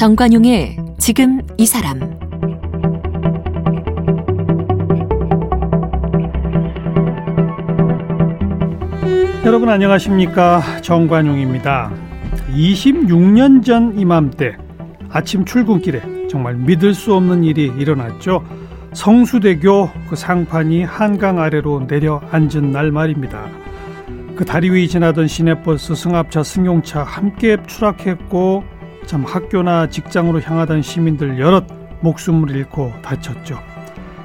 정관용의 지금 이 사람. 여러분 안녕하십니까? 정관용입니다. 26년 전 이맘때 아침 출근길에 정말 믿을 수 없는 일이 일어났죠 성수대교 그 상판이 한강 아래로 내려앉은 날 말입니다 그 다리 위 지나던 시내버스 승합차 승용차 함께 추락했고 참 학교나 직장으로 향하던 시민들 여럿 목숨을 잃고 다쳤죠.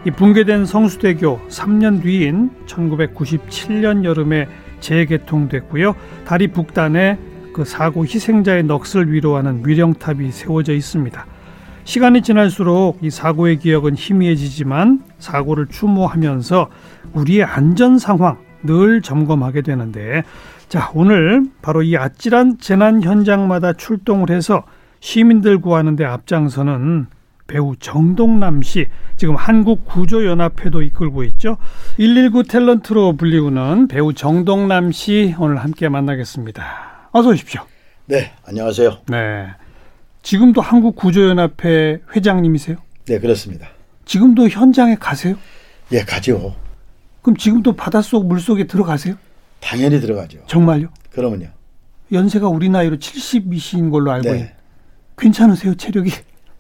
이 붕괴된 성수대교 3년 뒤인 1997년 여름에 재개통됐고요. 다리 북단에 그 사고 희생자의 넋을 위로하는 위령탑이 세워져 있습니다. 시간이 지날수록 이 사고의 기억은 희미해지지만 사고를 추모하면서 우리의 안전 상황 늘 점검하게 되는데 자 오늘 바로 이 아찔한 재난 현장마다 출동을 해서 시민들 구하는 데 앞장서는 배우 정동남 씨 지금 한국 구조 연합회도 이끌고 있죠. 119 탤런트로 불리우는 배우 정동남 씨 오늘 함께 만나겠습니다. 어서 오십시오. 네, 안녕하세요. 네. 지금도 한국 구조 연합회 회장님이세요? 네, 그렇습니다. 지금도 현장에 가세요? 예, 가죠. 그럼 지금도 바닷속 물속에 들어가세요? 당연히 들어가죠. 정말요? 그러면요. 연세가 우리 나이로 70이신 걸로 알고 네. 있는데 괜찮으세요 체력이?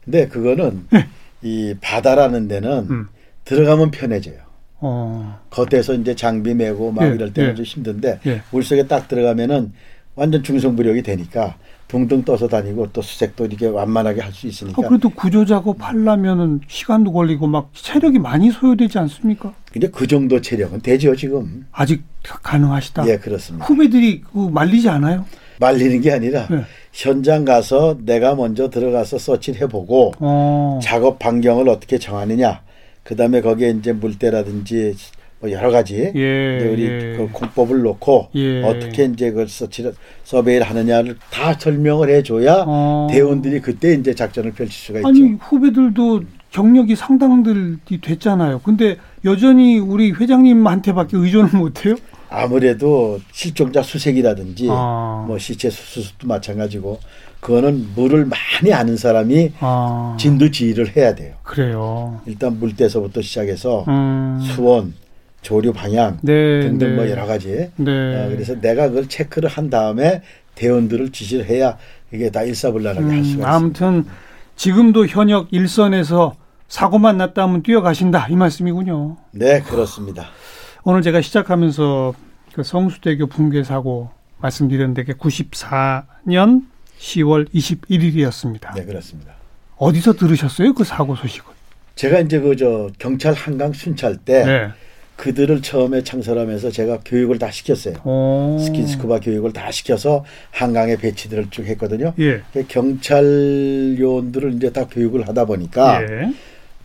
근데 그거는 네. 이 바다라는 데는 음. 들어가면 편해져요. 어. 겉에서 이제 장비 메고 막 예, 이럴 때는 예. 좀 힘든데 예. 물속에 딱 들어가면은 완전 중성부력이 되니까 둥둥 떠서 다니고 또 수색도 이렇게 완만하게 할 수 있으니까 아, 그래도 구조 작업 하려면은 시간도 걸리고 막 체력이 많이 소요되지 않습니까? 이제 그 정도 체력은 되죠 지금. 아직 가능하시다. 예, 그렇습니다. 후배들이 그 말리지 않아요? 말리는 게 아니라 네. 현장 가서 내가 먼저 들어가서 서치를 해보고 어. 작업 반경을 어떻게 정하느냐. 그다음에 거기에 이제 물때라든지 뭐 여러 가지 예, 이제 우리 예. 그 공법을 놓고 예. 어떻게 이제 그 서치를 서베이를 하느냐를 다 설명을 해줘야 어. 대원들이 그때 이제 작전을 펼칠 수가 있죠. 아니 후배들도 경력이 상당들이 됐잖아요. 근데 여전히 우리 회장님한테밖에 의존을 못해요? 아무래도 실종자 수색이라든지 아. 뭐 시체 수습도 마찬가지고 그거는 물을 많이 아는 사람이 아 진두지휘를 해야 돼요. 그래요. 일단 물때서부터 시작해서 음. 수원, 조류 방향 네, 등등 네. 뭐 여러 가지. 네. 어, 그래서 내가 그걸 체크를 한 다음에 대원들을 지시를 해야 이게 다 일사불란하게 할 음, 수가 있습니다. 아무튼 지금도 현역 일선에서 사고만 났다면 뛰어가신다 이 말씀이군요. 네, 그렇습니다. 오늘 제가 시작하면서 그 성수대교 붕괴 사고 말씀드렸는데 그게 94년 10월 21일이었습니다. 네, 그렇습니다. 어디서 들으셨어요 그 사고 소식을? 제가 이제 그 저 경찰 한강 순찰 때 네. 그들을 처음에 창설하면서 제가 교육을 다 시켰어요. 오. 스킨스쿠버 교육을 다 시켜서 한강에 배치들을 쭉 했거든요. 예. 그 경찰 요원들을 이제 다 교육을 하다 보니까 예.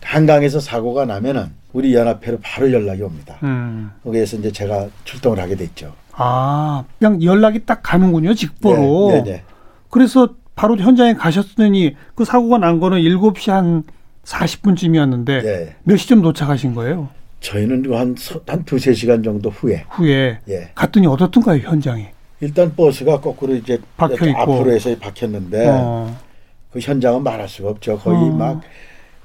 한강에서 사고가 나면은 우리 연합회로 바로 연락이 옵니다. 음. 거기에서 이제 제가 출동을 하게 됐죠. 아, 그냥 연락이 딱 가는군요, 직보로. 네, 네, 네. 그래서 바로 현장에 가셨더니 그 사고가 난 거는 7시 한 40분쯤이었는데 네. 몇 시쯤 도착하신 거예요? 저희는 한, 서- 한 두세 시간 정도 후에. 후에 예. 갔더니 어떻던가요, 현장이? 일단 버스가 거꾸로 이제 박혀 있고. 앞으로 해서 박혔는데 어. 그 현장은 말할 수가 없죠. 거의 어. 막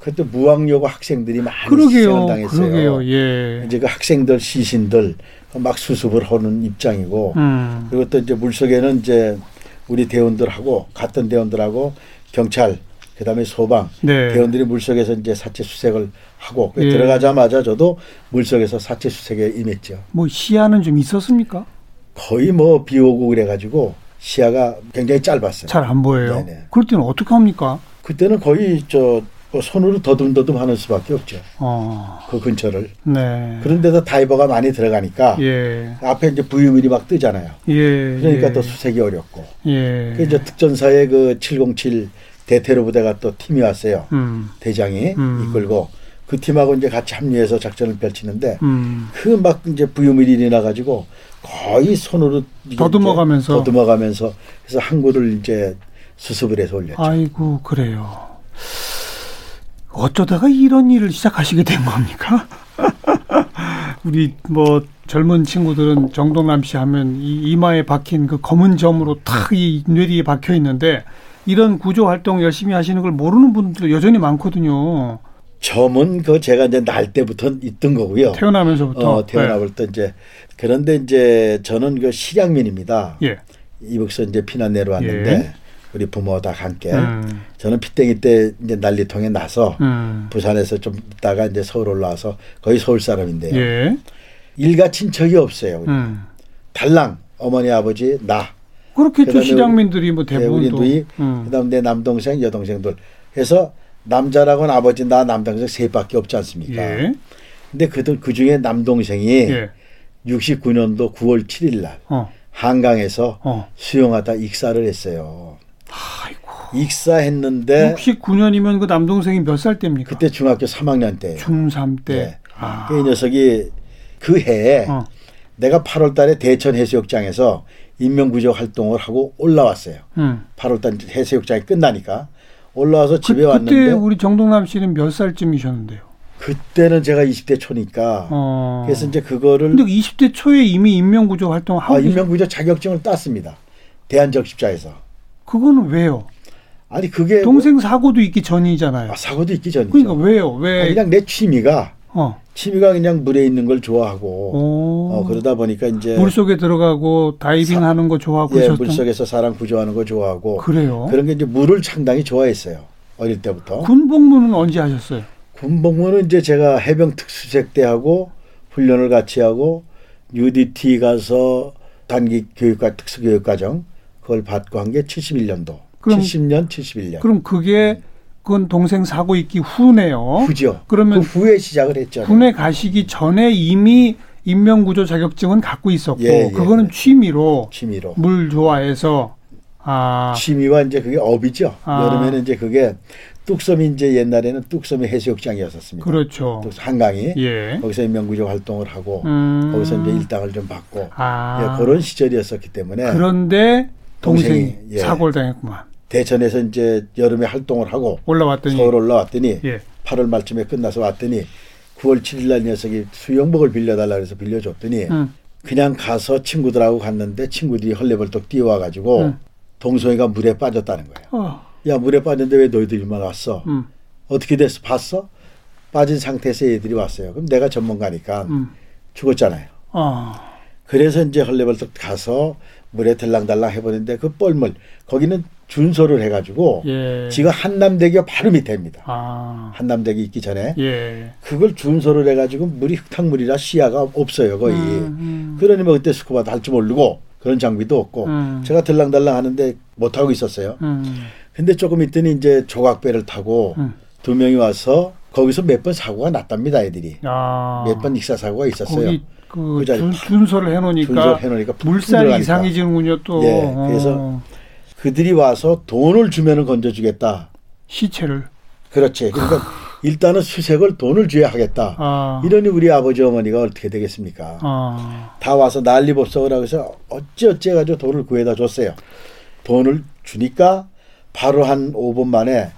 그때 무학여고 학생들이 많이 그러게요. 당했어요. 그러게요. 예. 이제 그 학생들 시신들 막 수습을 하는 입장이고 음. 그리고 또 이제 물속에는 이제 우리 대원들하고 같은 대원들하고 경찰 그다음에 소방 네. 대원들이 물속에서 이제 사체 수색을 하고 그 예. 들어가자마자 저도 물속에서 사체 수색에 임했죠. 뭐 시야는 좀 있었습니까? 거의 뭐 비 오고 그래가지고 시야가 굉장히 짧았어요. 잘 안 보여요. 네네. 그럴 때는 어떻게 합니까? 그때는 거의 저뭐 손으로 더듬더듬 하는 수밖에 없죠. 어. 그 근처를. 네. 그런데도 다이버가 많이 들어가니까 예. 앞에 이제 부유물이 막 뜨잖아요. 예. 그러니까 예. 또 수색이 어렵고. 예. 그 이제 특전사의 그 707 대테러 부대가 또 팀이 왔어요. 음. 대장이 음. 이끌고 그 팀하고 이제 같이 합류해서 작전을 펼치는데 음. 그막 이제 부유물이 일어나 가지고 거의 손으로 더듬어가면서. 더듬어가면서 그래서 항구를 이제 수습을 해서 올렸죠. 아이고 그래요. 어쩌다가 이런 일을 시작하시게 된 겁니까? 우리 뭐 젊은 친구들은 정동남 씨 하면 이 이마에 박힌 그 검은 점으로 탁 이 뇌리에 박혀 있는데 이런 구조 활동 열심히 하시는 걸 모르는 분들 여전히 많거든요. 점은 그 제가 이제 날 때부터 있던 거고요. 태어나면서부터. 어, 태어나부터 이제 그런데 이제 저는 그 실향민입니다. 예. 이북서 이제 피난 내려왔는데 예. 우리 부모 다 함께 음. 저는 피땡이 때 이제 난리통에 나서 음. 부산에서 좀 있다가 이제 서울 올라와서 거의 서울 사람인데요. 예. 일가 친척이 없어요. 음. 달랑 어머니 아버지 나 그렇겠죠. 그다음에 실향민들이 뭐 예, 우리 대부분도. 누이 음. 그다음 내 남동생 여동생들 해서 남자라고는 아버지 나 남동생 셋밖에 없지 않습니까? 예. 근데 그들 그 중에 남동생이 예. 69년도 9월 7일 날 어. 한강에서 어. 수영하다 익사를 했어요. 아이고. 익사했는데 69년이면 그 남동생이 몇 살 때입니까? 그때 중학교 3학년 때예요. 중3 때. 네. 아. 그 녀석이 그 해에 어. 내가 8월 달에 대천 해수욕장에서 인명구조 활동을 하고 올라왔어요. 음. 8월 달 해수욕장이 끝나니까 올라와서 집에 그, 왔는데 그때 우리 정동남 씨는 몇 살쯤이셨는데요? 그때는 제가 20대 초니까 어. 그래서 이제 그거를 근데 20대 초에 이미 인명구조 활동을 하고 아, 인명구조 자격증을 땄습니다. 대한적십자에서. 그거는 왜요? 아니 그게 동생 사고도 있기 전이잖아요. 뭐, 아, 사고도 있기 전이죠. 그러니까 왜요? 왜? 아니, 그냥 내 취미가 어. 취미가 그냥 물에 있는 걸 좋아하고 오. 어, 그러다 보니까 이제 물 속에 들어가고 다이빙 사- 하는 거 좋아하고 예, 그러셨던 물속에서 사람 구조하는 거 좋아하고 그래요? 그런 게 이제 물을 상당히 좋아했어요. 어릴 때부터. 군복무는 언제 하셨어요? 군복무는 이제 제가 해병 특수색 때하고 훈련을 같이 하고 UDT 가서 단기 교육과 특수교육 과정 그걸 받고 한 게 71년도. 그럼- 70년, 71년. 그럼 그게 그건 동생 사고 있기 후네요. 후죠. 그러면 그 후에 시작을 했죠. 군에 가시기 전에 이미 인명구조 자격증은 갖고 있었고 예, 예. 그거는 취미로 취미로. 물 좋아해서 아 취미와 이제 그게 업이죠. 아. 여름에는 이제 그게 뚝섬이 이제 옛날에는 뚝섬이 해수욕장이었었습니다. 그렇죠. 한강이 예. 거기서 인명구조 활동을 하고 음. 거기서 이제 일당을 좀 받고 아. 예, 그런 시절이었었기 때문에 그런데 동생이, 동생이, 예. 사고를 당했구만. 대천에서 이제 여름에 활동을 하고 올라왔더니 서울 올라왔더니 예. 8월 말쯤에 끝나서 왔더니 9월 7일 날 녀석이 수영복을 빌려달라 그래서 빌려줬더니 음. 그냥 가서 친구들하고 갔는데 친구들이 헐레벌떡 뛰어와 가지고 음. 동성이가 물에 빠졌다는 거예요. 어. 야 물에 빠졌는데 왜 너희들만 왔어? 음. 어떻게 됐어? 봤어? 빠진 상태에서 애들이 왔어요. 그럼 내가 전문가니까 음. 죽었잖아요. 어. 그래서 이제 헐레벌떡 가서 물에 들랑달랑 해보는데 그 뻘물 거기는 준소를 해가지고 예. 지금 한남대교 바로 밑에입니다. 아. 한남대교 있기 전에 예. 그걸 준소를 해가지고 물이 흙탕물이라 시야가 없어요 거의. 음, 그러니 뭐 그때 스쿠바도 할 줄 모르고 그런 장비도 없고 음. 제가 들랑달랑 하는데 못 하고 있었어요. 음. 근데 조금 있더니 이제 조각배를 타고 음. 두 명이 와서 거기서 몇 번 사고가 났답니다 애들이 아. 몇번 익사 사고가 있었어요. 그그 준, 팍 준소를 해놓으니까 준소를 해놓으니까 푹 물살이. 이상해지는군요 또. 예, 그래서 어. 그들이 와서 돈을 주면은 건져주겠다. 시체를. 그렇지. 그러니까 일단은 수색을 돈을 줘야 하겠다. 아. 이러니 우리 아버지 어머니가 어떻게 되겠습니까? 아. 다 와서 난리 법석을 하고 해서 어찌어찌 해가지고 돈을 구해다 줬어요. 돈을 주니까 바로 한 5분 만에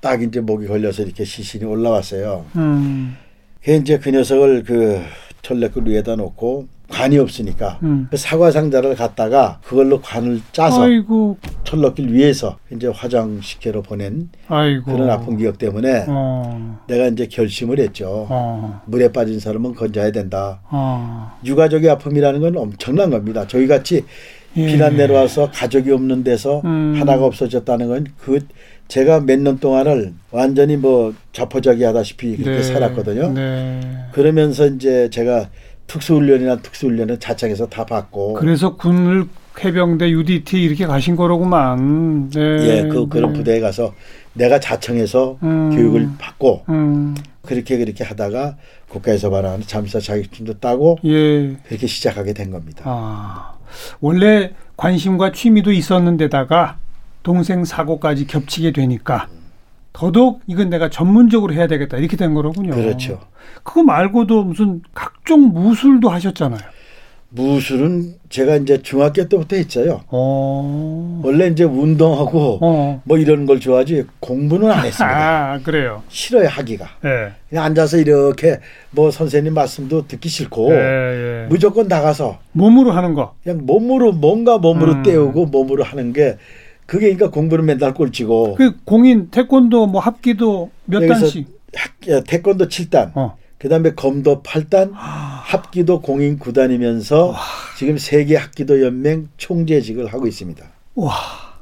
딱 이제 목이 걸려서 이렇게 시신이 올라왔어요. 음. 그 이제 그 녀석을 그 철레길 위에다 놓고 관이 없으니까 음. 그 사과 상자를 갖다가 그걸로 관을 짜서 아이고. 철로길 위에서 이제 화장시켜로 보낸 아이고. 그런 아픈 기억 때문에 어. 내가 이제 결심을 했죠. 어. 물에 빠진 사람은 건져야 된다. 어. 유가족의 아픔이라는 건 엄청난 겁니다. 저희 같이 예. 비난 내려와서 가족이 없는 데서 음. 하나가 없어졌다는 건그 제가 몇 년 동안을 완전히 뭐 자포자기 하다시피 그렇게 네. 살았거든요. 네. 그러면서 이제 제가 특수훈련이나 특수훈련을 자청해서 다 받고 그래서 군을 해병대 UDT 이렇게 가신 거로구만. 네. 예, 그 그런 네. 부대에 가서 내가 자청해서 음. 교육을 받고 음. 그렇게 그렇게 하다가 국가에서 말하는 잠사 자격증도 따고 예. 그렇게 시작하게 된 겁니다. 아. 원래 관심과 취미도 있었는데다가 동생 사고까지 겹치게 되니까 더더욱 이건 내가 전문적으로 해야 되겠다 이렇게 된 거로군요. 그렇죠. 그거 말고도 무슨 각종 무술도 하셨잖아요. 무술은 제가 이제 중학교 때부터 했어요. 어. 원래 이제 운동하고 어. 뭐 이런 걸 좋아하지 공부는 안 했습니다. 아, 그래요. 싫어요 하기가. 예. 그냥 앉아서 이렇게 뭐 선생님 말씀도 듣기 싫고 예, 예. 무조건 나가서 몸으로 하는 거. 그냥 몸으로 뭔가 몸으로 음. 때우고 몸으로 하는 게 그게 그러니까 공부는 맨날 꼴찌고 그 공인 태권도 뭐 합기도 몇 단씩. 학- 야, 태권도 7단 어. 그다음에 검도 8단 합기도 공인 9단이면서 지금 세계 합기도 연맹 총재직을 하고 있습니다. 와.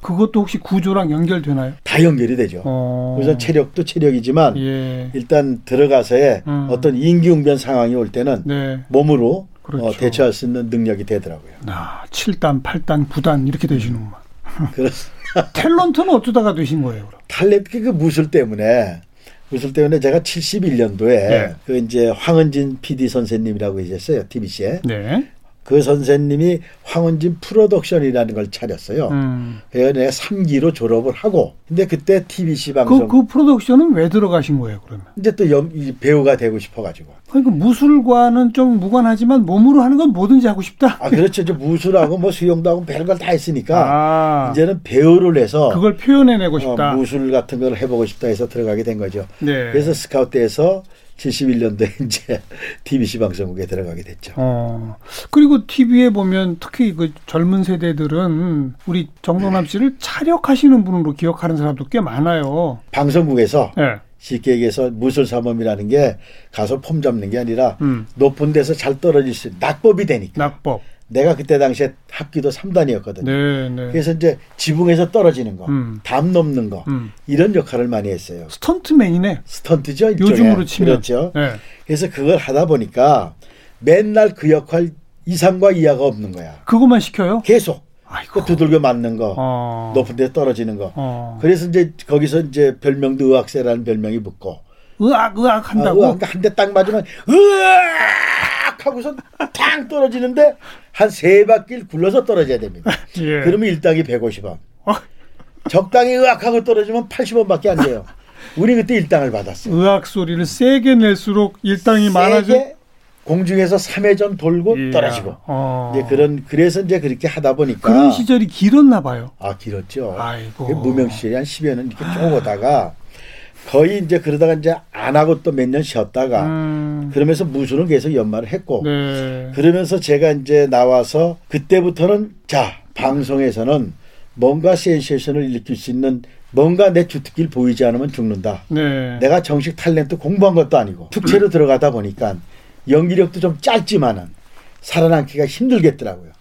그것도 혹시 구조랑 연결되나요? 다 연결이 되죠. 어. 우선 체력도 체력이지만 예. 일단 들어가서의 음. 어떤 인기응변 상황이 올 때는 네. 몸으로 그렇죠. 어, 대처할 수 있는 능력이 되더라고요. 아, 7단, 8단, 9단 이렇게 되시는구만. 그래서 탤런트는 어쩌다가 되신 거예요, 그럼? 탤런트 그 무술 때문에 무술 때문에 제가 71년도에 네. 그 이제 황은진 PD 선생님이라고 계셨어요 TBC에 네. 그 선생님이 황은진 프로덕션이라는 걸 차렸어요. 음. 그래서 내가 3기로 졸업을 하고 근데 그때 TBC 방송 그, 그 프로덕션은 왜 들어가신 거예요, 그러면? 이제 또 연, 이 배우가 되고 싶어가지고 그러니까 무술과는 좀 무관하지만 몸으로 하는 건 뭐든지 하고 싶다. 아 그렇죠. 이제 무술하고 뭐 수영도 하고 별걸 다 했으니까 아, 이제는 배우를 해서 그걸 표현해내고 싶다. 어, 무술 같은 걸 해보고 싶다 해서 들어가게 된 거죠. 네. 그래서 스카우트에서 71년도에 이제 TBC 방송국에 들어가게 됐죠. 어. 그리고 TV에 보면 특히 그 젊은 세대들은 우리 정동남 씨를 차력하시는 분으로 기억하는 사람도 꽤 많아요. 방송국에서 예. 쉽게 얘기해서 무술 사범이라는 게 가서 폼 잡는 게 아니라 음. 높은 데서 잘 떨어질 수 있는 낙법이 되니까. 낙법. 내가 그때 당시에 합기도 3단이었거든요. 네, 네. 그래서 이제 지붕에서 떨어지는 거, 음. 담 넘는 거 음. 이런 역할을 많이 했어요. 스턴트맨이네. 스턴트죠. 일종의. 요즘으로 치면. 그렇죠. 네. 그래서 그걸 하다 보니까 맨날 그 역할 이상과 이하가 없는 거야. 그것만 시켜요? 계속 아이고. 그 두들겨 맞는 거, 어. 높은 데 떨어지는 거. 어. 그래서 이제 거기서 이제 별명도 의학세라는 별명이 붙고 으악 아, 한다고. 한대 딱 맞으면 으악 하고서 탕 떨어지는데 한 세 바퀴를 굴러서 떨어져야 됩니다. 예. 그러면 일당이 150원. 어. 적당히 으악하고 떨어지면 80원밖에 안 돼요. 우리 그때 일당을 받았어요. 의학 소리를 세게 낼수록 일당이 많아져. 공중에서 3회전 돌고 이야. 떨어지고. 어. 이제 그런 그래서 이제 그렇게 하다 보니까 그런 시절이 길었나 봐요. 아 길었죠. 아이고. 그 무명 시절이 한 10여 년 이렇게 쭉 오다가 거의 이제 그러다가 이제 안 하고 또 몇 년 쉬었다가 음. 그러면서 무술은 계속 연말을 했고 네. 그러면서 제가 이제 나와서 그때부터는 자 방송에서는 뭔가 센세이션을 일으킬 수 있는 뭔가 내 주특기를 보이지 않으면 죽는다. 네. 내가 정식 탤런트 공부한 것도 아니고 특채로 들어가다 보니까 연기력도 좀 짧지만은 살아남기가 힘들겠더라고요.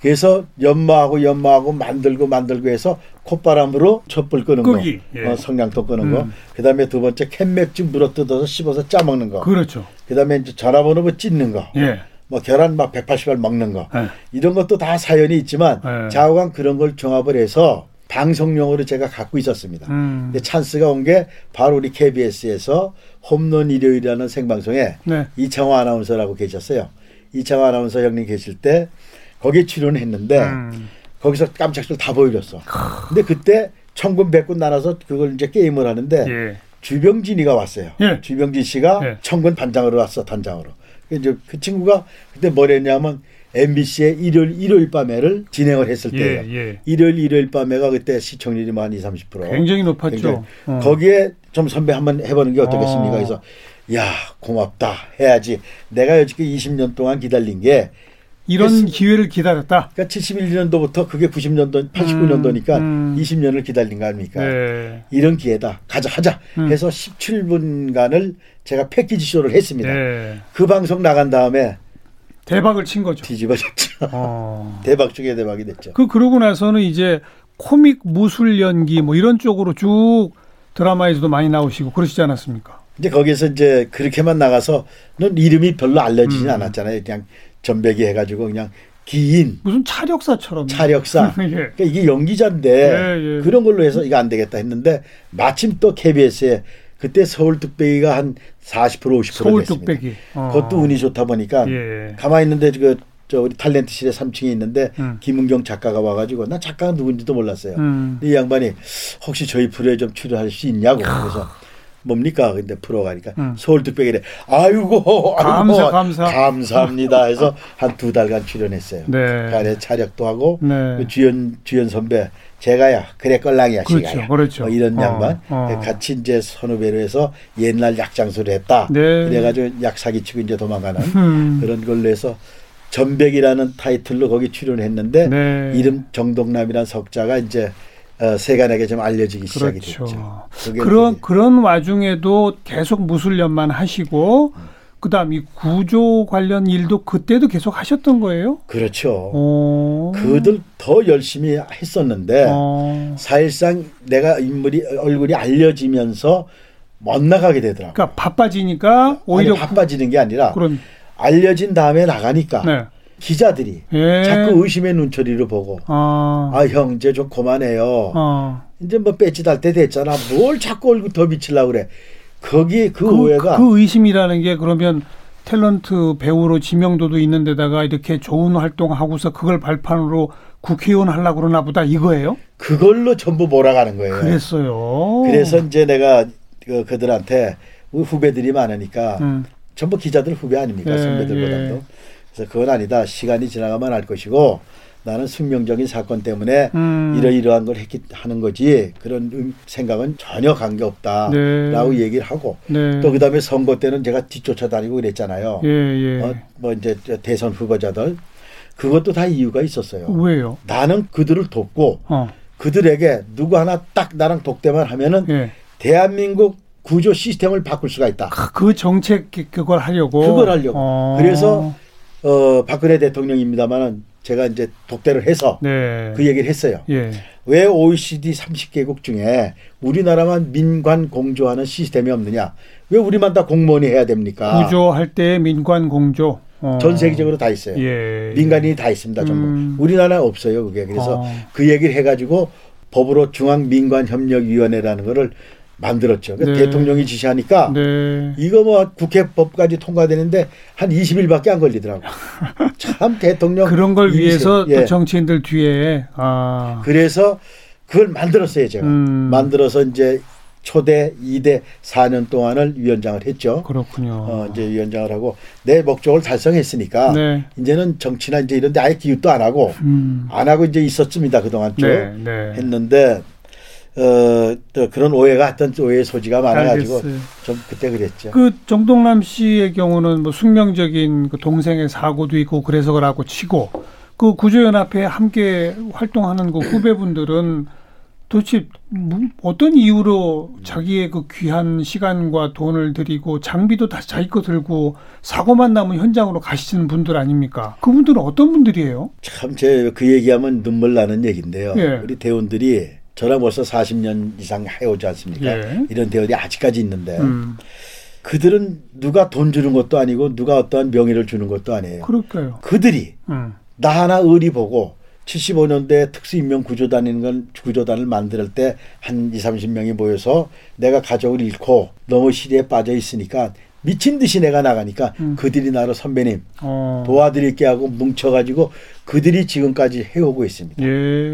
그래서 연마하고 연마하고 만들고 만들고 해서 콧바람으로 촛불 끄는 끄기, 거, 예. 어, 성냥통 끄는 거, 음. 그다음에 두 번째 캔맥주 물어 뜯어서 씹어서 짜 먹는 거, 그렇죠. 그다음에 이제 전화번호 찢는 거, 예. 뭐 계란 막 180알 먹는 거, 예. 이런 것도 다 사연이 있지만 예. 좌우간 그런 걸 종합을 해서 방송용으로 제가 갖고 있었습니다. 음. 근데 찬스가 온 게 바로 우리 KBS에서 홈런 일요일이라는 생방송에 네. 이창호 아나운서라고 계셨어요. 이창호 아나운서 형님 계실 때 거기에 출연했는데 음. 거기서 깜짝들 다 보여줬어. 근데 그때 천군 백군 나눠서 그걸 이제 게임을 하는데 예. 주병진이가 왔어요. 예. 주병진 씨가 예. 천군 반장으로 왔어 단장으로. 이제 그 친구가 그때 뭘 했냐면 MBC의 일요일 일요일 밤에를 진행을 했을 예, 때예요. 예. 일요일 일요일 밤에가 그때 시청률이 뭐한 2, 30%. 굉장히 높았죠. 굉장히. 어. 거기에 좀 선배 한번 해보는 게 어떻겠습니까? 어. 그래서 야 고맙다 해야지. 내가 여지껏 20년 동안 기다린 게 이런 했- 기회를 기다렸다. 그러니까 71년도부터 그게 90년도, 89년도니까 음. 20년을 기다린 거 아닙니까? 네. 이런 기회다. 가자 하자 음. 해서 17분간을 제가 패키지 쇼를 했습니다. 네. 그 방송 나간 다음에 대박을 친 거죠. 뒤집어졌죠. 어. 대박 중에 대박이 됐죠. 그 그러고 나서는 이제 코믹 무술 연기 뭐 이런 쪽으로 쭉 드라마에서도 많이 나오시고 그러시지 않았습니까? 이제 거기서 이제 그렇게만 나가서는 이름이 별로 알려지진 음. 않았잖아요. 그냥 전배기 해가지고 그냥 기인, 무슨 차력사처럼. 차력사. 예. 그러니까 이게 연기자인데 예, 예. 그런 걸로 해서 이거 안 되겠다 했는데 마침 또 KBS에 그때 서울 뚝배기가 한 40% 50% 서울 됐습니다. 뚝배기. 어. 그것도 운이 좋다 보니까 예. 가만히 있는데 그 저 우리 탤런트실에 3층에 있는데 음. 김은경 작가가 와가지고 나 작가가 누군지도 몰랐어요. 음. 이 양반이 혹시 저희 프로에 좀 출연할 수 있냐고 그래서 뭡니까? 근데 프로가니까 음. 서울 특별이래. 아이고, 감사, 아이고, 감사. 감사합니다. 해서 한 두 달간 출연했어요. 네. 그 안에 차력도 하고 네. 그 주연 주연 선배 제가야 그래 껄랑이야 그렇죠, 시가야 그렇죠. 뭐 이런 어, 양반 어. 같이 이제 선후배로 해서 옛날 약장수를 했다. 네. 그래가지고 약 사기치고 이제 도망가는 음. 그런 걸로 해서 전백이라는 타이틀로 거기 출연했는데 네. 이름 정동남이라는 석자가 이제 어, 세간에게 좀 알려지기 시작이 그렇죠. 됐죠. 그게 그런 그런 와중에도 계속 무술연만 하시고 그다음 이 구조 관련 일도 그때도 계속 하셨던 거예요? 그렇죠. 어. 그들 더 열심히 했었는데 어. 사실상 내가 인물이 얼굴이 알려지면서 못 나가게 되더라고. 그러니까 바빠지니까 오히려 아니, 바빠지는 게 아니라 그럼 알려진 다음에 나가니까 네. 기자들이 예. 자꾸 의심의 눈초리를 보고 아. 아 형 이제 좀 그만해요. 어. 이제 뭐 배지 달 때 됐잖아. 뭘 자꾸 얼굴 더 비치려고 그래. 거기 그, 그, 오해가 그 의심이라는 게 그러면 탤런트 배우로 지명도도 있는 데다가 이렇게 좋은 활동하고서 그걸 발판으로 국회의원 하려고 그러나 보다 이거예요? 그걸로 전부 몰아가는 거예요. 그랬어요. 그래서 이제 내가 그, 그들한테 후배들이 많으니까 음. 전부 기자들 후배 아닙니까 예, 선배들보다도 예. 그래서 그건 아니다 시간이 지나가면 알 것이고 나는 숙명적인 사건 때문에 음. 이러이러한 걸 했기 하는 거지 그런 음- 생각은 전혀 관계 없다라고 네. 얘기를 하고 네. 또 그다음에 선거 때는 제가 뒤쫓아다니고 그랬잖아요 예, 예. 어, 뭐 이제 저 대선 후보자들 그것도 다 이유가 있었어요 왜요? 나는 그들을 돕고 어. 그들에게 누구 하나 딱 나랑 독대만 하면은 예. 대한민국 구조 시스템을 바꿀 수가 있다. 그- 그 정책 그- 그걸 하려고 그걸 하려고. 어. 그래서 어 박근혜 대통령입니다만은 제가 이제 독대를 해서 네. 그 얘기를 했어요. 예. 왜 OECD 30개국 중에 우리나라만 민관 공조하는 시스템이 없느냐? 왜 우리만 다 공무원이 해야 됩니까? 구조할 때 민관 공조. 어. 전 세계적으로 다 있어요. 예. 민간인이 다 있습니다. 전부. 음. 우리나라 없어요. 그게. 그래서 어. 그 얘기를 해가지고 법으로 중앙민관협력위원회라는 거를 만들었죠. 그러니까 네. 대통령이 지시하니까 네. 이거 뭐 국회법까지 통과되는데 한 20일밖에 안 걸리더라고. 참 대통령 그런 걸 일이세요. 위해서 또 예. 정치인들 뒤에 아. 그래서 그걸 만들었어요 제가. 음. 만들어서 이제 초대 2대 4년 동안을 위원장을 했죠. 그렇군요. 어, 이제 위원장을 하고 내 목적을 달성했으니까 네. 이제는 정치나 이제 이런데 아예 기웃도 안 하고 음. 안 하고 이제 있었습니다 그 동안 쭉 네, 네. 했는데 어, 또 그런 오해가 어떤 오해의 소지가 많아가지고 알겠어요. 좀 그때 그랬죠. 그 정동남 씨의 경우는 뭐 숙명적인 그 동생의 사고도 있고 그래서 그라고 치고 그 구조연합회 함께 활동하는 그 후배분들은 도대체 뭐 어떤 이유로 자기의 그 귀한 시간과 돈을 들이고 장비도 다 자기 거 들고 사고만 나면 현장으로 가시는 분들 아닙니까? 그분들은 어떤 분들이에요? 참 제 그 얘기하면 눈물 나는 얘기인데요. 예. 우리 대원들이 저랑 벌써 40년 이상 해오지 않습니까? 예. 이런 대원이 아직까지 있는데 음, 그들은 누가 돈 주는 것도 아니고 누가 어떠한 명예를 주는 것도 아니에요. 그럴까요? 그들이 음, 나 하나 의리 보고 75년도에 특수인명 구조단이라는 건 구조단을 만들 때 한 2, 30명이 모여서 내가 가족을 잃고 너무 시리에 빠져 있으니까 미친 듯이 내가 나가니까 음. 그들이 나를 선배님 어, 도와드릴게 하고 뭉쳐가지고 그들이 지금까지 해오고 있습니다. 예.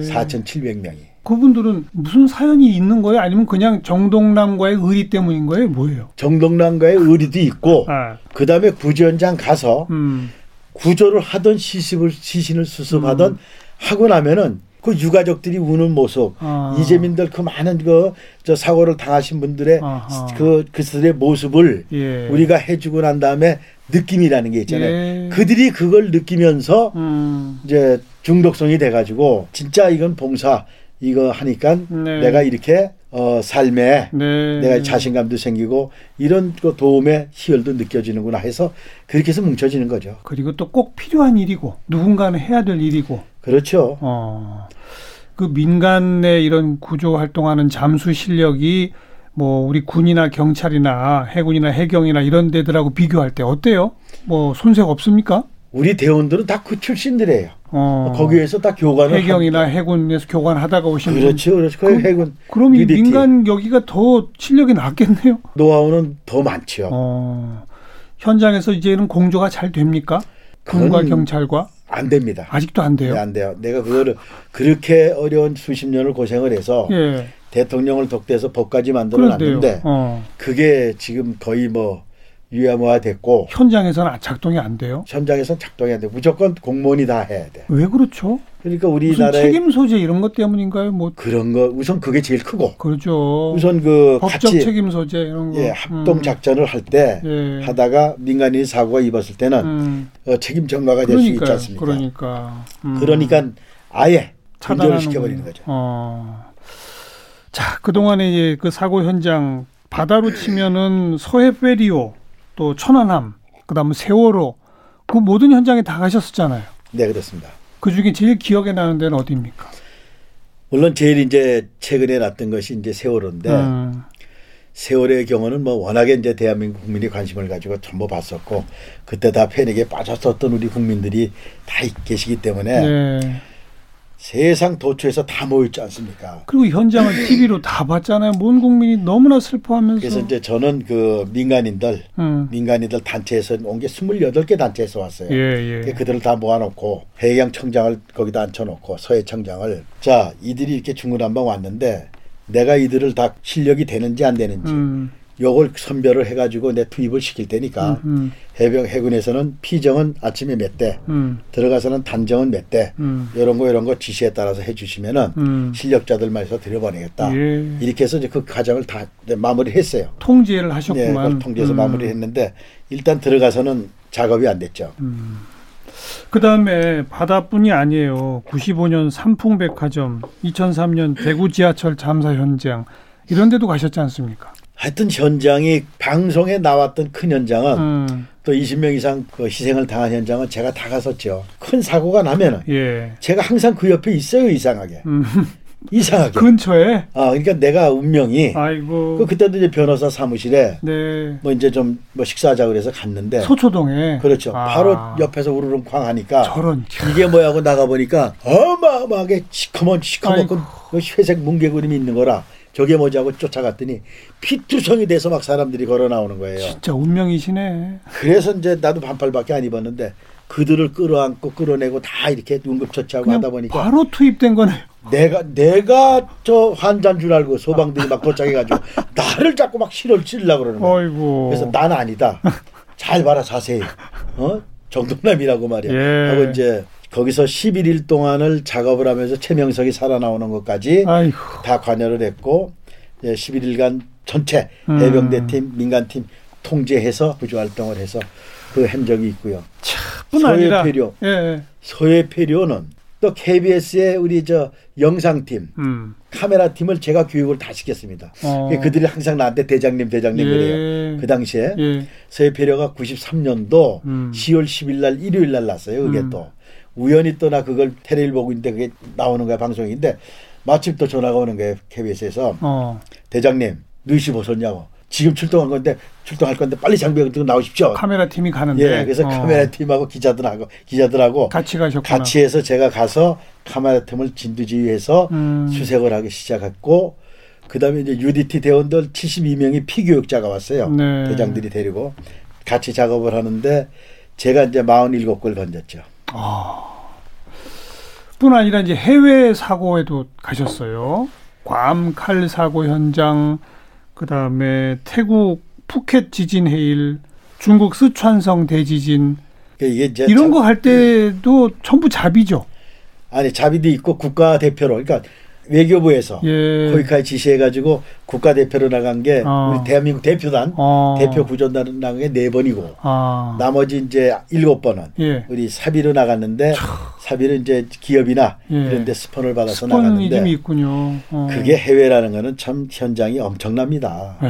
4,700명이. 그분들은 무슨 사연이 있는 거예요? 아니면 그냥 정동남과의 의리 때문인 거예요? 뭐예요? 정동남과의 의리도 있고 아, 그 다음에 구조현장 가서 음, 구조를 하던 시습을 시신을 수습하던 하고 나면은 그 유가족들이 우는 모습 아. 이재민들 그 많은 그 저 사고를 당하신 분들의 아하. 그 그들의 모습을 예. 우리가 해주고 난 다음에 느낌이라는 게 있잖아요. 예. 그들이 그걸 느끼면서 음, 이제 중독성이 돼가지고 진짜 이건 봉사 이거 하니까 네. 내가 이렇게 어 삶에 네. 내가 자신감도 생기고 이런 그 도움의 희열도 느껴지는구나 해서 그렇게 해서 뭉쳐지는 거죠. 그리고 또 꼭 필요한 일이고 누군가는 해야 될 일이고 그렇죠. 어. 그 민간의 이런 구조 활동하는 잠수 실력이 뭐 우리 군이나 경찰이나 해군이나 해경이나 이런 데들하고 비교할 때 어때요? 뭐 손색 없습니까? 우리 대원들은 다 그 출신들이에요. 어. 거기에서 다 교관을 해경이나 해군에서 교관하다가 오신 분. 그렇죠, 그렇죠. 그- 해군 그럼 이. 민간 여기가 더 실력이 낫겠네요. 노하우는 더 많죠. 어. 현장에서 이제는 공조가 잘 됩니까? 군과 경찰과 안 됩니다. 아직도 안 돼요. 네, 안 돼요. 내가 그거를 그렇게 어려운 수십 년을 고생을 해서 예. 대통령을 독대해서 법까지 만들어 놨는데. 어. 그게 지금 거의 뭐 유야무화 됐고 현장에서는 작동이 안 돼요. 현장에서 작동이 안 돼. 무조건 공무원이 다 해야 돼. 왜 그렇죠? 그러니까 무슨 우리나라의 책임 소재 이런 것 때문인가요? 뭐 그런 거 우선 그게 제일 크고 그렇죠. 우선 그 법적 같이 책임 소재 이런 거. 예, 합동 음. 작전을 할때 예. 하다가 민간인이 사고가 입었을 때는 음. 어, 책임 전가가 될 수 있지. 않습니까? 그러니까. 음. 그러니까 아예 분절을 시켜버리는 거죠. 어. 자, 그동안에 그 사고 현장 바다로 치면은 서해 페리오 또 천안함 그다음에 세월호 그 모든 현장에 다 가셨었잖아요. 네, 그렇습니다. 그 중에 제일 기억에 나는 데는 어디입니까? 물론 제일 이제 최근에 났던 것이 이제 세월호인데 음. 세월의 경우는 뭐 워낙에 이제 대한민국 국민이 관심을 가지고 전부 봤었고 그때 다 패닉에 빠졌었던 우리 국민들이 다 계시기 때문에 네. 세상 도처에서 다 모였지 않습니까? 그리고 현장을 TV로 다 봤잖아요. 온 국민이 너무나 슬퍼하면서. 그래서 이제 저는 그 민간인들 음. 민간인들 단체에서 온 게 28개 단체에서 왔어요. 예, 예. 그들을 다 모아놓고 해양 청장을 거기다 앉혀놓고 서해 청장을 자 이들이 이렇게 중구난방 왔는데 내가 이들을 다 실력이 되는지 안 되는지 음. 요걸 선별을 해가지고 내 투입을 시킬 테니까 음. 해병 해군에서는 피정은 아침에 몇 대 음. 들어가서는 단정은 몇 대 음. 이런 거 이런 거 지시에 따라서 해주시면은 음. 실력자들만 해서 들여보내겠다 예. 이렇게 해서 이제 그 과정을 다 마무리했어요. 통제를 네, 하셨구만. 그걸 통제해서 음. 마무리했는데 일단 들어가서는 작업이 안 됐죠. 그 다음에 바다뿐이 아니에요. 95년 삼풍백화점, 2003년 대구 지하철 잠사 현장 이런 데도 가셨지 않습니까? 하여튼 현장이 방송에 나왔던 큰 현장은 음, 또 20명 이상 그 희생을 당한 현장은 제가 다 갔었죠. 큰 사고가 나면은 예. 제가 항상 그 옆에 있어요 이상하게 음, 이상하게. 근처에 아 그러니까 내가 운명이 아이고. 그 그때도 이제 변호사 사무실에 네. 뭐 이제 좀 뭐 식사하자 그래서 갔는데 소초동에. 그렇죠. 아, 바로 옆에서 우르릉쾅 하니까 저런. 이게 뭐야 하고 나가 보니까 어마어마하게 시커먼 시커멓고 그 회색 뭉게 그림이 있는 거라 저게 뭐지 하고 쫓아갔더니 피투성이 돼서 막 사람들이 걸어 나오는 거예요. 진짜 운명이시네. 그래서 이제 나도 반팔밖에 안 입었는데 그들을 끌어안고 끌어내고 다 이렇게 응급처치하고 하다 보니까 바로 투입된 거네요. 내가 내가 저 환자인 줄 알고 소방들이 막 도착해가지고 나를 자꾸 막 실을 찌르려고 그러는 거야. 어이고. 그래서 난 아니다. 잘 봐라 자세히. 어? 정동남이라고 말이야. 예. 하고 이제 거기서 11일 동안을 작업을 하면서 최명석이 살아나오는 것까지 아이고. 다 관여를 했고 이제 11일간 전체 음. 해병대 팀, 민간 팀 통제해서 구조 활동을 해서 그 행적이 있고요. 서해 아니라. 폐료. 예, 예. 서해 폐료는 또 KBS의 우리 저 영상팀, 음. 카메라 팀을 제가 교육을 다 시켰습니다. 어. 그들이 항상 나한테 대장님, 대장님 예. 그래요. 그 당시에 예. 서해 폐료가 93년도 음. 10월 10일 날 일요일 날 났어요. 그게 음. 또 우연히 또나 그걸 테레비를 보고 있는데 그게 나오는 거야 방송인데 마침 또 전화가 오는 거예요 KBS에서 어. 대장님 누이씨 보셨냐고 지금 출동한 건데 출동할 건데 빨리 장비 들고 나오십시오. 카메라 팀이 가는데. 예, 그래서 어. 카메라 팀하고 기자들하고 기자들하고 같이 가셨구나. 같이 해서 제가 가서 카메라 팀을 진두지휘해서 음. 수색을 하기 시작했고 그다음에 이제 UDT 대원들 72명이 피교육자가 왔어요. 네. 대장들이 데리고 같이 작업을 하는데 제가 이제 47골 건졌죠. 뿐 아니라 이제 해외 사고에도 가셨어요. 괌 칼 사고 현장, 그 다음에 태국 푸켓 지진 해일, 중국 스촨성 대지진 이제 이런 참- 거할 때도 전부 잡이죠. 아니 자비도 있고 국가 대표로 그러니까 외교부에서 예. 코이카에 지시해가지고 국가 대표로 나간 게 어. 우리 대한민국 대표단 어. 대표 구조단 나간 게 네 번이고 아. 나머지 이제 일곱 번은 예. 우리 사비로 나갔는데 사비는 이제 기업이나 예. 이런데 스폰을 받아서 스폰이즘이 나갔는데 있군요. 어. 그게 해외라는 거는 참 현장이 엄청납니다. 예.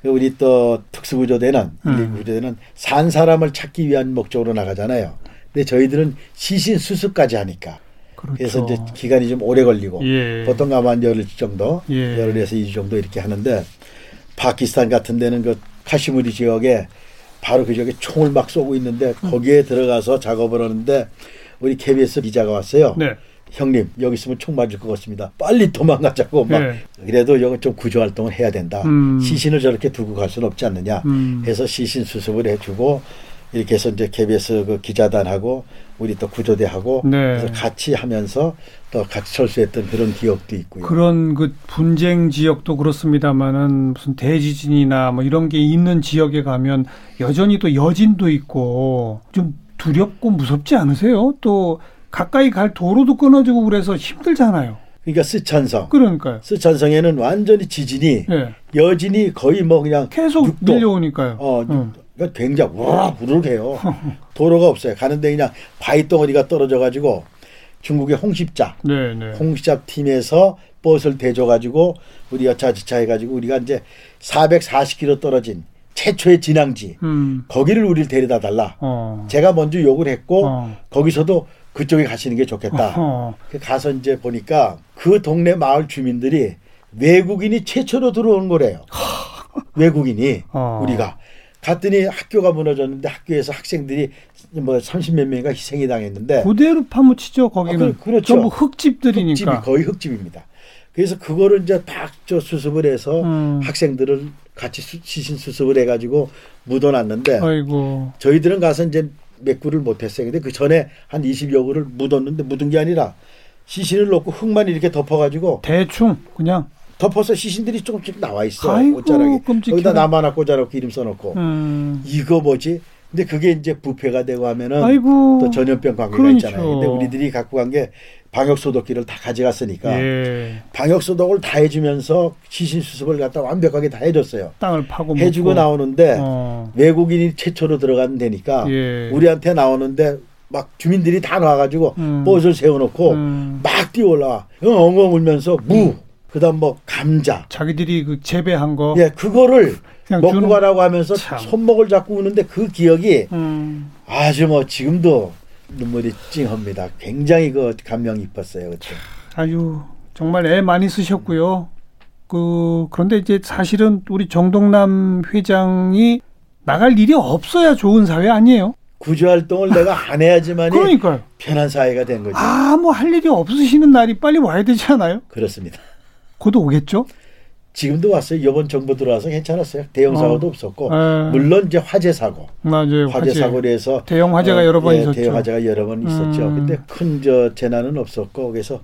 그 우리 또 특수구조대는 음. 구조대는 산 사람을 찾기 위한 목적으로 나가잖아요. 근데 저희들은 시신 수습까지 하니까 그렇죠. 그래서 이제 기간이 좀 오래 걸리고 예. 보통 가면 한 열흘 정도 예. 열흘에서 2주 정도 이렇게 하는데 파키스탄 같은 데는 그 카시무리 지역에 바로 그 지역에 총을 막 쏘고 있는데 음. 거기에 들어가서 작업을 하는데 우리 KBS 기자가 왔어요. 네. 형님 여기 있으면 총 맞을 것 같습니다. 빨리 도망가자고 막 네. 그래도 이거 좀 구조 활동을 해야 된다. 음. 시신을 저렇게 두고 갈 수는 없지 않느냐 음. 해서 시신 수습을 해주고 이렇게 해서 이제 KBS 그 기자단하고 우리 또 구조대하고 네. 그래서 같이 하면서 또 같이 철수했던 그런 기억도 있고요. 그런 그 분쟁 지역도 그렇습니다만은 무슨 대지진이나 뭐 이런 게 있는 지역에 가면 여전히 또 여진도 있고 좀 두렵고 무섭지 않으세요? 또 가까이 갈 도로도 끊어지고 그래서 힘들잖아요. 그러니까 쓰촨성. 그러니까요. 쓰촨성에는 완전히 지진이 예. 여진이 거의 뭐 그냥 계속 육도. 밀려오니까요. 어, 응. 그러니까 굉장히 우르르해요. 도로가 없어요. 가는데 그냥 바위 덩어리가 떨어져 가지고 중국의 홍십자, 네, 네. 홍십자 팀에서 버스를 대줘 가지고 우리 여차지차 해 가지고 우리가 이제 440km 떨어진 최초의 진앙지 음. 거기를 우리를 데려다 달라. 어. 제가 먼저 욕을 했고 어. 거기서도 그쪽에 가시는 게 좋겠다. 어. 그 가서 이제 보니까 그 동네 마을 주민들이 외국인이 최초로 들어온 거래요. 외국인이 어. 우리가 갔더니 학교가 무너졌는데 학교에서 학생들이 뭐 30몇 명이가 희생이 당했는데 그대로 파묻히죠 거기는. 아, 그- 그렇죠. 전부 흙집들이니까. 흙집이 거의 흙집입니다. 그래서 그거를 이제 딱저 수습을 해서 음. 학생들을 같이 수, 시신 수습을 해가지고 묻어놨는데 아이고. 저희들은 가서 이제 맥구를 못했어요. 근데 그 전에 한 20여 구를 묻었는데 묻은 게 아니라 시신을 놓고 흙만 이렇게 덮어가지고 대충 그냥. 덮어서 시신들이 조금씩 나와 있어. 아이고, 옷자락에. 끔찍해. 거기다 나무 하나 꽂아놓고 이름 써놓고. 음. 이거 뭐지? 근데 그게 이제 부패가 되고 하면은 아이고. 또 전염병 관계가 그러니까. 있잖아요. 근데 우리들이 갖고 간 게 방역 소독기를 다 가져갔으니까 예. 방역 소독을 다 해주면서 시신 수습을 갖다 완벽하게 다 해줬어요. 땅을 파고 해주고 묻고. 나오는데 어. 외국인이 최초로 들어가는 데니까 예. 우리한테 나오는데 막 주민들이 다 나와가지고 음. 버스를 세워놓고 음. 막 뛰어올라 엉엉 울면서 무 그다음 뭐 감자 자기들이 그 재배한 거. 예 그거를 그냥 먹고 주는- 가라고 하면서 참. 손목을 잡고 우는데 그 기억이 음. 아주 뭐 지금도 눈물이 찡합니다. 굉장히 그 감명 깊었어요 그때. 아유 정말 애 많이 쓰셨고요. 그 그런데 이제 사실은 우리 정동남 회장이 나갈 일이 없어야 좋은 사회 아니에요? 구조 활동을 내가 안 해야지만이 그러니까요. 편한 사회가 된 거죠. 아무 할 일이 없으시는 날이 빨리 와야 되지 않아요? 그렇습니다. 곧 오겠죠? 지금도 왔어요. 이번 정부 들어와서 괜찮았어요. 대형 사고도 어. 없었고 에. 물론 이제 화재 사고, 맞아요. 화재, 화재. 사고로 해서 대형 화재가 여러 번 예, 있었죠. 대형 화재가 여러 번 있었죠. 음. 근데 큰 저 재난은 없었고 그래서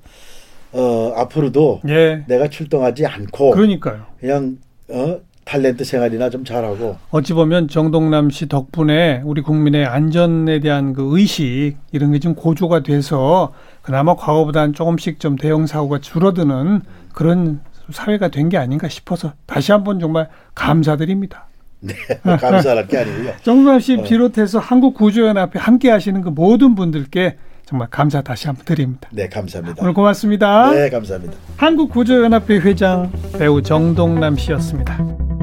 어 앞으로도 예. 내가 출동하지 않고 그러니까요. 그냥 어 탤런트 생활이나 좀 잘하고 어찌 보면 정동남 씨 덕분에 우리 국민의 안전에 대한 그 의식 이런 게 좀 고조가 돼서 그나마 과거보다는 조금씩 좀 대형 사고가 줄어드는 그런 사회가 된 게 아닌가 싶어서 다시 한번 정말 감사드립니다. 네, 감사할 게 아니고요. 정동남 씨 어. 비롯해서 한국 구조연합회 함께 하시는 그 모든 분들께 정말 감사 다시 한번 드립니다. 네, 감사합니다. 오늘 고맙습니다. 네, 감사합니다. 한국 구조연합회 회장 배우 정동남 씨였습니다.